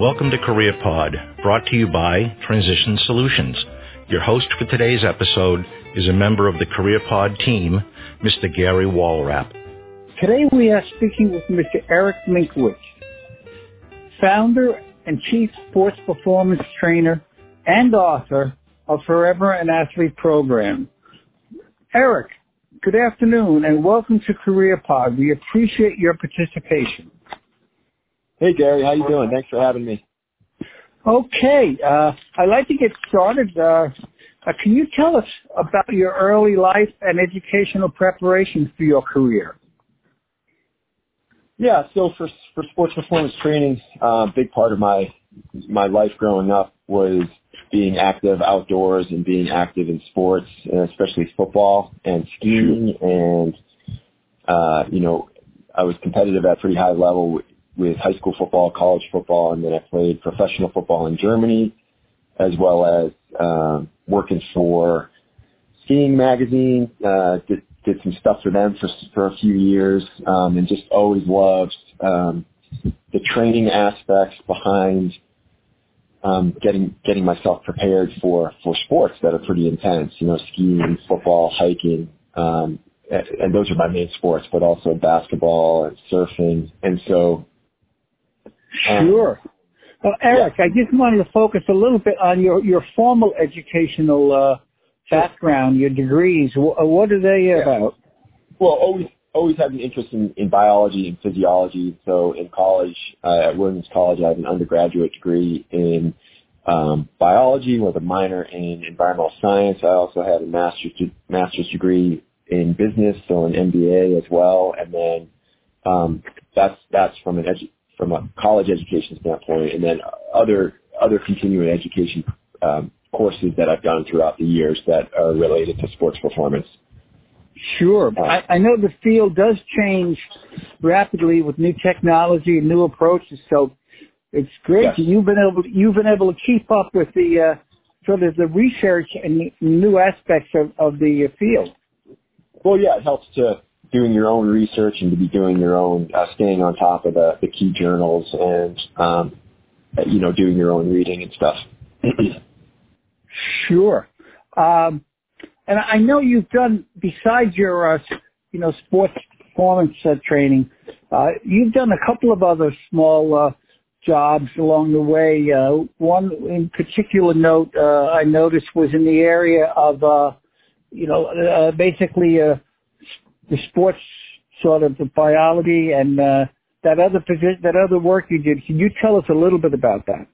Welcome to Career Pod, brought to you by Transition Solutions. Your host for today's episode is a member of the Career Pod team, Mr. Gary Walrap. Today we are speaking with Mr. Eric Minkwitz, founder and chief sports performance trainer and author of Forever an Athlete program. Eric, good afternoon and welcome to Career Pod. We appreciate your participation. Hey Gary, how you doing? Thanks for having me. Okay, uh, I'd like to get started. Uh, uh, can you tell us about your early life and educational preparation for your career? Yeah, so for for sports performance training, a uh, big part of my my life growing up was being active outdoors and being active in sports, especially football and skiing. And uh, you know, I was competitive at pretty high level with high school football, college football, and then I played professional football in Germany, as well as um, working for Skiing Magazine. Uh, did, did some stuff for them for for a few years, um, and just always loved um, the training aspects behind um, getting getting myself prepared for for sports that are pretty intense. You know, skiing, football, hiking. Um, and those are my main sports, but also basketball and surfing. And so Sure. Well, Eric, yeah. I just wanted to focus a little bit on your, your formal educational uh, background, your degrees. What are they yeah. about? Well, always always had an interest in, in biology and physiology. So in college, uh, at Williams College, I have an undergraduate degree in um, biology with a minor in environmental science. I also had a master's master's degree in business, so an MBA as well. And then um, that's that's from an edu- from a college education standpoint, and then other other continuing education um, courses that I've done throughout the years that are related to sports performance. Sure. Uh, I, I know the field does change rapidly with new technology and new approaches. So it's great yes. you've been able to, you've been able to keep up with the uh, sort of the research and new aspects of, of the field. Well, yeah, it helps to doing your own research and to be doing your own, uh, staying on top of the, the key journals and, um, you know, doing your own reading and stuff. sure. Um, and I know you've done, besides your, uh, you know, sports performance uh, training, uh, you've done a couple of other small uh, jobs along the way. Uh, one in particular note uh, I noticed was in the area of, uh, you know, uh, basically uh, the sports sort of the biology and uh, that other position, that other work you did. Can you tell us a little bit about that?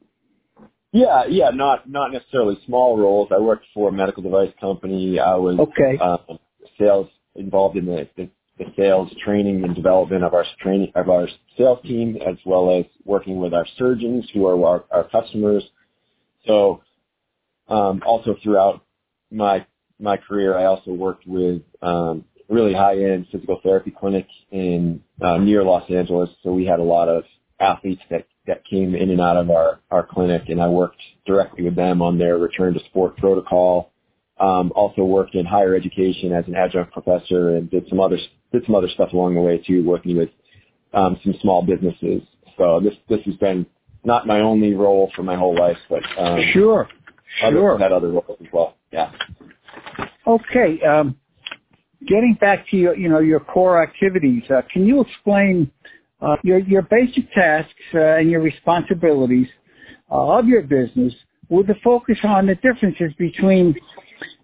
Yeah, yeah, not not necessarily small roles. I worked for a medical device company. I was okay. Um, sales involved in the, the the sales training and development of our training of our sales team, as well as working with our surgeons who are our, our customers. So, um, also throughout my my career, I also worked with um, really high-end physical therapy clinic in uh, near Los Angeles. So we had a lot of athletes that that came in and out of our our clinic, and I worked directly with them on their return to sport protocol. Um, also worked in higher education as an adjunct professor, and did some other did some other stuff along the way too, working with um, some small businesses. So this this has been not my only role for my whole life, but um, sure, sure, other, had other roles as well. Yeah. Okay. Um, getting back to your, you know, your core activities, uh, can you explain uh, your your basic tasks uh, and your responsibilities uh, of your business with the focus on the differences between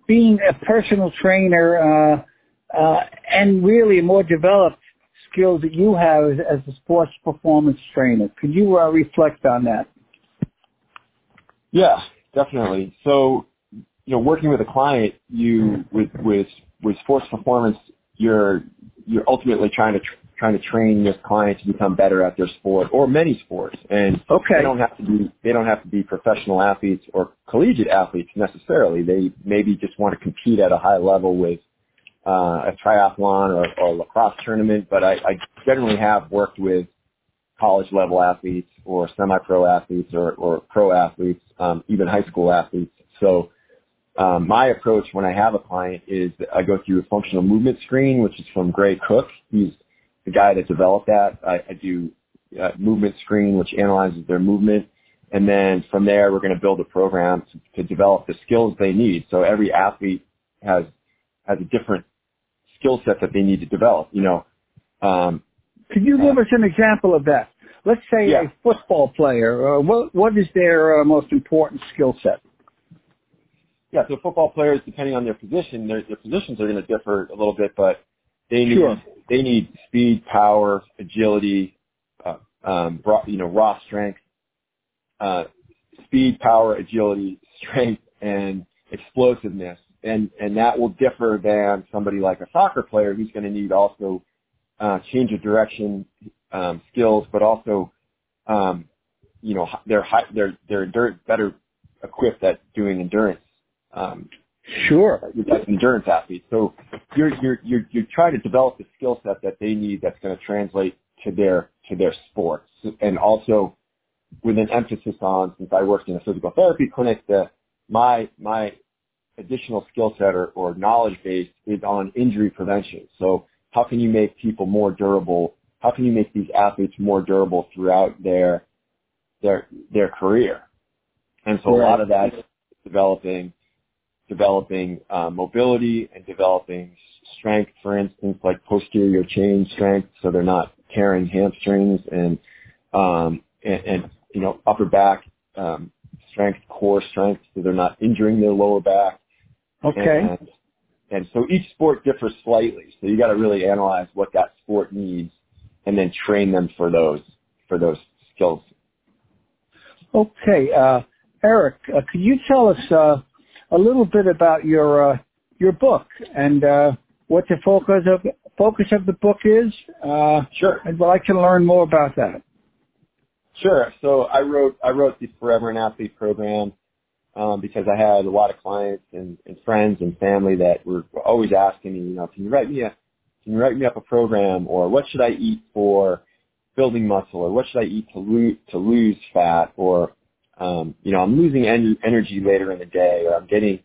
being a personal trainer uh, uh, and really more developed skills that you have as, as a sports performance trainer? Could you reflect on that? Yeah, definitely. So, you know, working with a client, you with with with sports performance, you're you're ultimately trying to tr- trying to train your client to become better at their sport or many sports. And okay. they don't have to be they don't have to be professional athletes or collegiate athletes necessarily. They maybe just want to compete at a high level with uh, a triathlon or, or lacrosse tournament. But I, I generally have worked with college level athletes or semi pro athletes or, or pro athletes, um, even high school athletes. So um, my approach when I have a client is I go through a functional movement screen, which is from Gray Cook. He's the guy that developed that. I, I do a movement screen, which analyzes their movement. And then from there, we're going to build a program to, to develop the skills they need. So every athlete has, has a different skill set that they need to develop, you know. Um, Could you give us an example of that? Let's say Yeah. a football player. Uh, what what is their uh, most important skill set? Yeah, so football players, depending on their position, their, their positions are going to differ a little bit, but they need Sure. they need speed, power, agility, uh, um, raw, you know, raw strength, uh, speed, power, agility, strength, and explosiveness, and and that will differ than somebody like a soccer player who's going to need also uh, change of direction um, skills, but also um, you know they're high, they're they're better equipped at doing endurance um, Sure. as endurance athletes. So you're you're you're you're trying to develop the skill set that they need that's going to translate to their to their sports, and also with an emphasis on since I worked in a physical therapy clinic that my my additional skill set or, or knowledge base is on injury prevention. So how can you make people more durable? How can you make these athletes more durable throughout their their their career? And so a lot of that is developing developing uh, mobility and developing strength, for instance, like posterior chain strength, so they're not tearing hamstrings and um, and, and you know upper back um, strength, core strength, so they're not injuring their lower back. Okay. And, and so each sport differs slightly. So you got to really analyze what that sport needs and then train them for those for those skills. Okay. Uh, Eric, uh, could you tell us uh, a little bit about your uh, your book and uh, what the focus of focus of the book is? Uh, Sure. I'd like to learn more about that. Sure. So I wrote I wrote the Forever an Athlete program um, because I had a lot of clients and, and friends and family that were always asking me, you know, can you write me a can you write me up a program or what should I eat for building muscle or what should I eat to lose to lose fat or um, you know I'm losing en- energy later in the day or I'm getting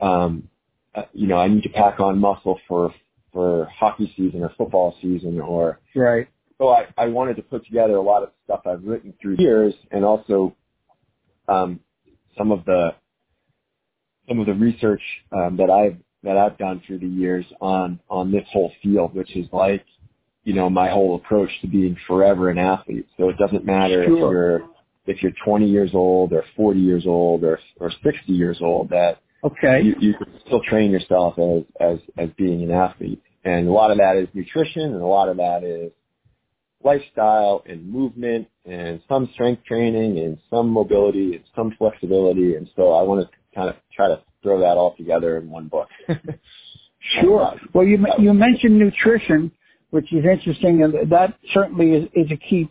um, uh, you know I need to pack on muscle for for hockey season or football season or Right. so I, I wanted to put together a lot of stuff I've written through years and also um, some of the some of the research um, that I've that I've done through the years on on this whole field, which is like you know my whole approach to being forever an athlete. So it doesn't matter if you're if you're 20 years old or 40 years old or or 60 years old that Okay. you, you can still train yourself as, as, as being an athlete. And a lot of that is nutrition and a lot of that is lifestyle and movement and some strength training and some mobility and some flexibility. And so I want to kind of try to throw that all together in one book. Sure. Well, you you mentioned nutrition, which is interesting, and that certainly is, is a key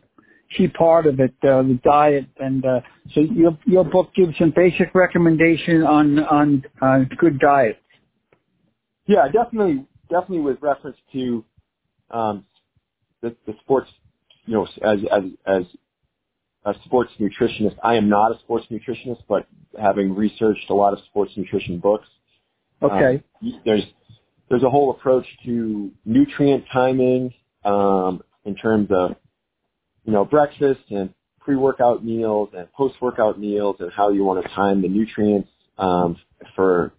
key part of it, uh, the diet. And uh, so your your book gives some basic recommendation on on uh, good diet. Yeah, definitely, definitely with reference to um, the, the sports, you know, as as as a sports nutritionist. I am not a sports nutritionist, but having researched a lot of sports nutrition books, Okay. um, there's there's a whole approach to nutrient timing um, in terms of you know breakfast and pre-workout meals and post-workout meals and how you want to time the nutrients um, for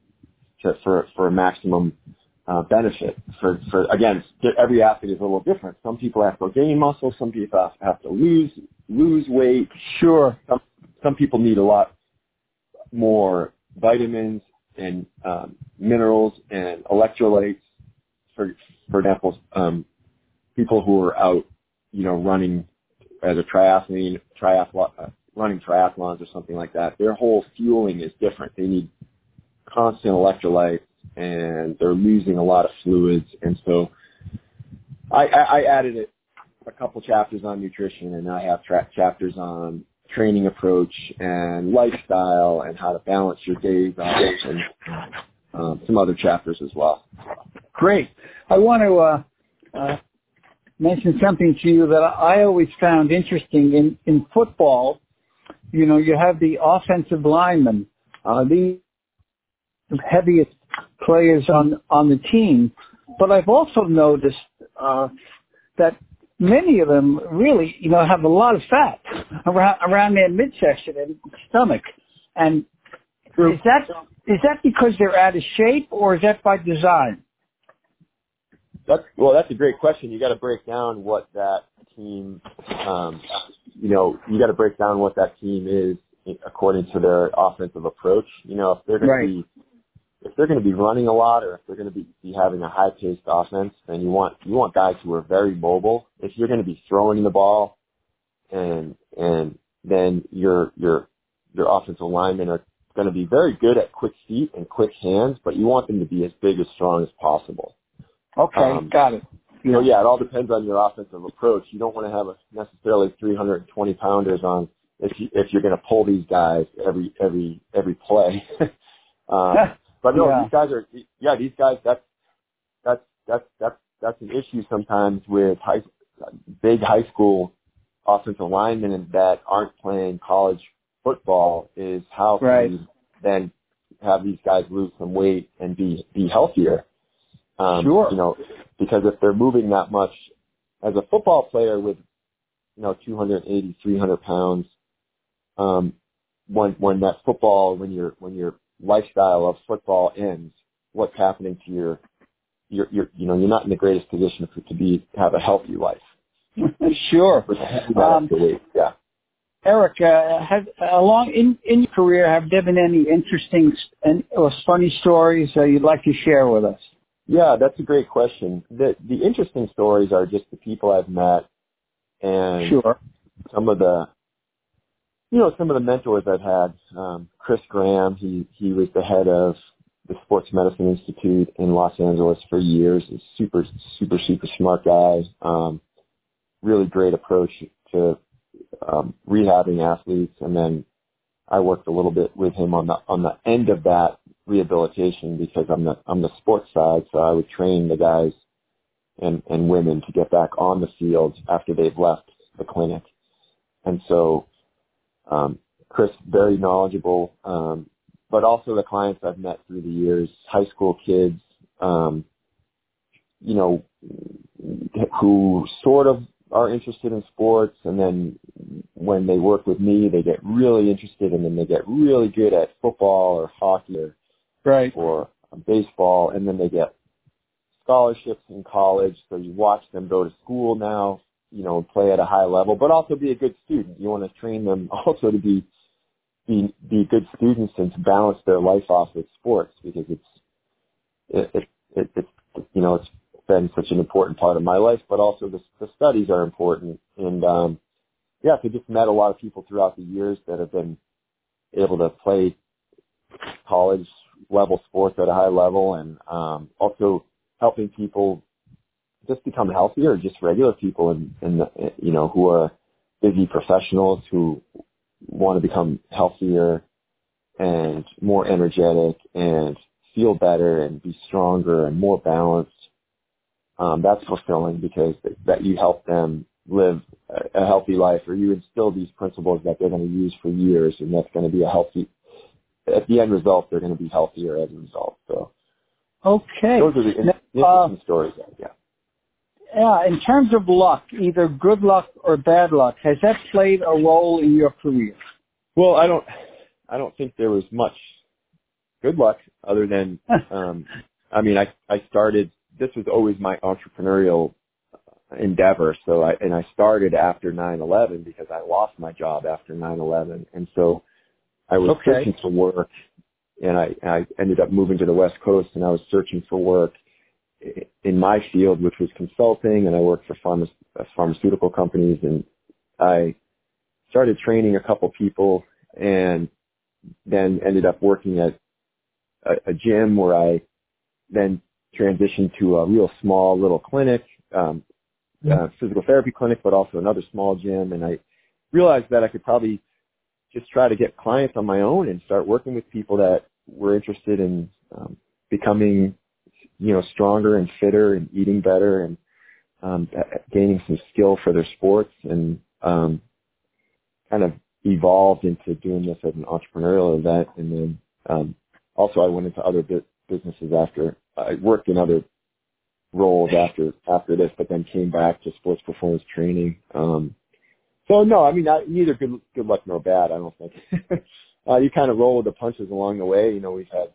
to, for for a maximum uh, benefit. For for again, every athlete is a little different. Some people have to gain muscle. Some people have, have to lose lose weight. Sure. Some some people need a lot more vitamins and um, minerals and electrolytes. For for example, um, people who are out, you know, running as a triathlete, triathlon, uh, running triathlons or something like that, their whole fueling is different. They need constant electrolytes and they're losing a lot of fluids. And so I, I, I added it, a couple chapters on nutrition and I have tra- chapters on training approach and lifestyle and how to balance your days and um, some other chapters as well. Great. I want to uh, uh, mention something to you that I always found interesting in in football. You know, you have the offensive linemen. Uh, these heaviest players on on the team. But I've also noticed uh, that many of them really, you know, have a lot of fat around around their midsection and stomach. And is that is that because they're out of shape, or is that by design? That's well, that's a great question. You got to break down what that team, um, you know, you got to break down what that team is according to their offensive approach. You know, if they're going Right. to be if they're going to be running a lot or if they're going to be, be having a high paced offense, then you want you want guys who are very mobile. If you're going to be throwing the ball, and and then your your your offensive linemen are going to be very good at quick feet and quick hands, but you want them to be as big as strong as possible. Okay, Um, got it. You know, yeah, it all depends on your offensive approach. You don't want to have a necessarily 320 pounders on if you, if you're going to pull these guys every every every play. um, but no, Yeah. these guys are yeah, these guys that's that's that's that's that's an issue sometimes with high big high school offensive linemen that aren't playing college football is how can you then have these guys lose some weight and be be healthier. Um, Sure. You know, because if they're moving that much as a football player with you know 280, 300 pounds, um, when when that football when your when your lifestyle of football ends, what's happening to your your your you know you're not in the greatest position to be have a healthy life. sure. Um, yeah. Eric, uh, have along in in your career, have there been any interesting and or funny stories uh, you'd like to share with us? Yeah, that's a great question. The the interesting stories are just the people I've met and Sure. some of the you know, some of the mentors I've had. Um, Chris Graham, he he was the head of the Sports Medicine Institute in Los Angeles for years. He's super, super, super smart guy. Um, really great approach to um, rehabbing athletes, and then I worked a little bit with him on the on the end of that rehabilitation because I'm the I'm the sports side, so I would train the guys and and women to get back on the field after they've left the clinic, and so um, Chris very knowledgeable, um, but also the clients I've met through the years, high school kids, um, you know, who sort of are interested in sports, and then when they work with me, they get really interested, and then they get really good at football or hockey or Right. or baseball, and then they get scholarships in college. So you watch them go to school now, you know, and play at a high level, but also be a good student. You want to train them also to be be be good students and to balance their life off with sports because it's it, it, it it's you know it's been such an important part of my life, but also the, the studies are important. And um, yeah, so just met a lot of people throughout the years that have been able to play college level sports at a high level and um, also helping people just become healthier, just regular people and, and you know, who are busy professionals who want to become healthier and more energetic and feel better and be stronger and more balanced. Um, that's fulfilling because that you help them live a, a healthy life or you instill these principles that they're going to use for years and that's going to be a healthy, at the end result, they're going to be healthier as a result. So Okay. those are the in- Now, uh, interesting stories. Yeah. Yeah, in terms of luck, either good luck or bad luck, has that played a role in your career? Well, I don't, I don't think there was much good luck other than, um, I mean, I, I started, this was always my entrepreneurial endeavor. So I, and I started after 9-11 because I lost my job after 9-11. And so I was Okay. searching for work and I, I ended up moving to the West Coast and I was searching for work in my field, which was consulting and I worked for pharma, uh, pharmaceutical companies and I started training a couple people and then ended up working at a, a gym where I then transitioned to a real small little clinic, um, uh, physical therapy clinic, but also another small gym. And I realized that I could probably just try to get clients on my own and start working with people that were interested in um, becoming, you know, stronger and fitter and eating better and um, gaining some skill for their sports and um, kind of evolved into doing this as an entrepreneurial event. And then um, also I went into other bu- businesses after I worked in other roles after after this, but then came back to sports performance training. Um, so no, I mean I, neither good good luck nor bad. I don't think. uh, you kind of roll with the punches along the way. You know, we've had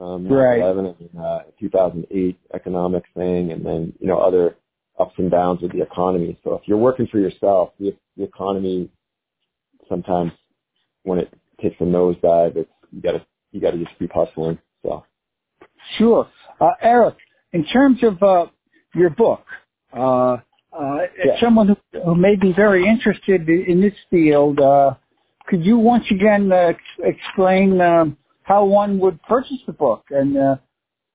um, Right. 9/11 and uh, 2008 economic thing, and then you know other ups and downs with the economy. So if you're working for yourself, the, the economy sometimes when it takes a nosedive, it's you gotta you gotta just keep hustling. So Sure. Uh, Eric, in terms of uh, your book, uh, uh, Yeah. as someone who, who may be very interested in this field, uh, could you once again uh, ex- explain um, how one would purchase the book and uh,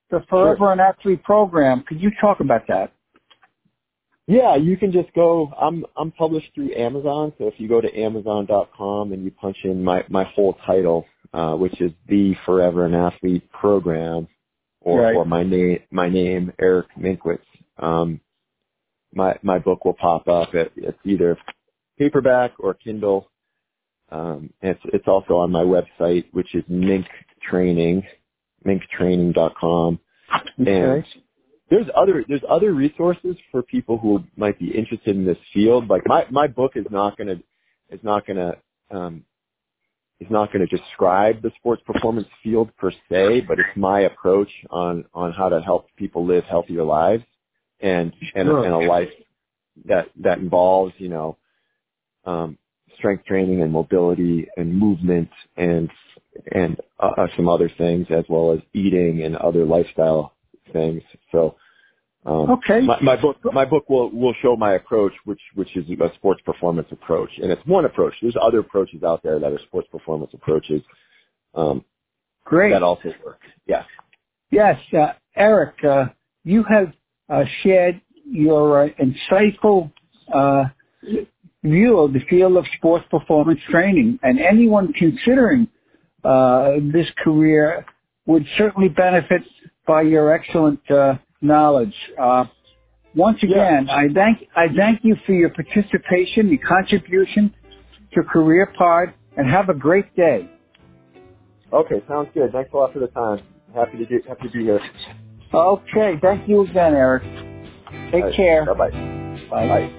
the Forever an Athlete program? Could you talk about that? yeah, you can just go. I'm I'm published through Amazon, so if you go to Amazon.com and you punch in my my whole title, uh, which is the Forever an Athlete program, or Right. or my name my name Eric Minkwitz, um, my my book will pop up. It, it's either paperback or Kindle. Um, it's it's also on my website, which is Mink Training, minktraining.com. And there's other there's other resources for people who might be interested in this field. Like my my book is not gonna is not gonna um, is not going to describe the sports performance field per se, but it's my approach on on how to help people live healthier lives and and, Sure. and a life that that involves you know um, strength training and mobility and movement and and uh, uh, some other things as well as eating and other lifestyle things. So. Um, Okay. my, my book, my book will will show my approach, which which is a sports performance approach, and it's one approach. There's other approaches out there that are sports performance approaches um, Great. that also work. Yeah, Yes, uh, Eric, uh, you have shared your uh, insightful uh, view of the field of sports performance training, and anyone considering uh, this career would certainly benefit by your excellent uh, knowledge. Uh, once again, I thank I thank you for your participation, your contribution to Career Pod, and have a great day. Okay, sounds good. Thanks a lot for the time. Happy to get happy to be here. Okay, thank you again, Eric. Take care. Bye bye. Bye. Bye.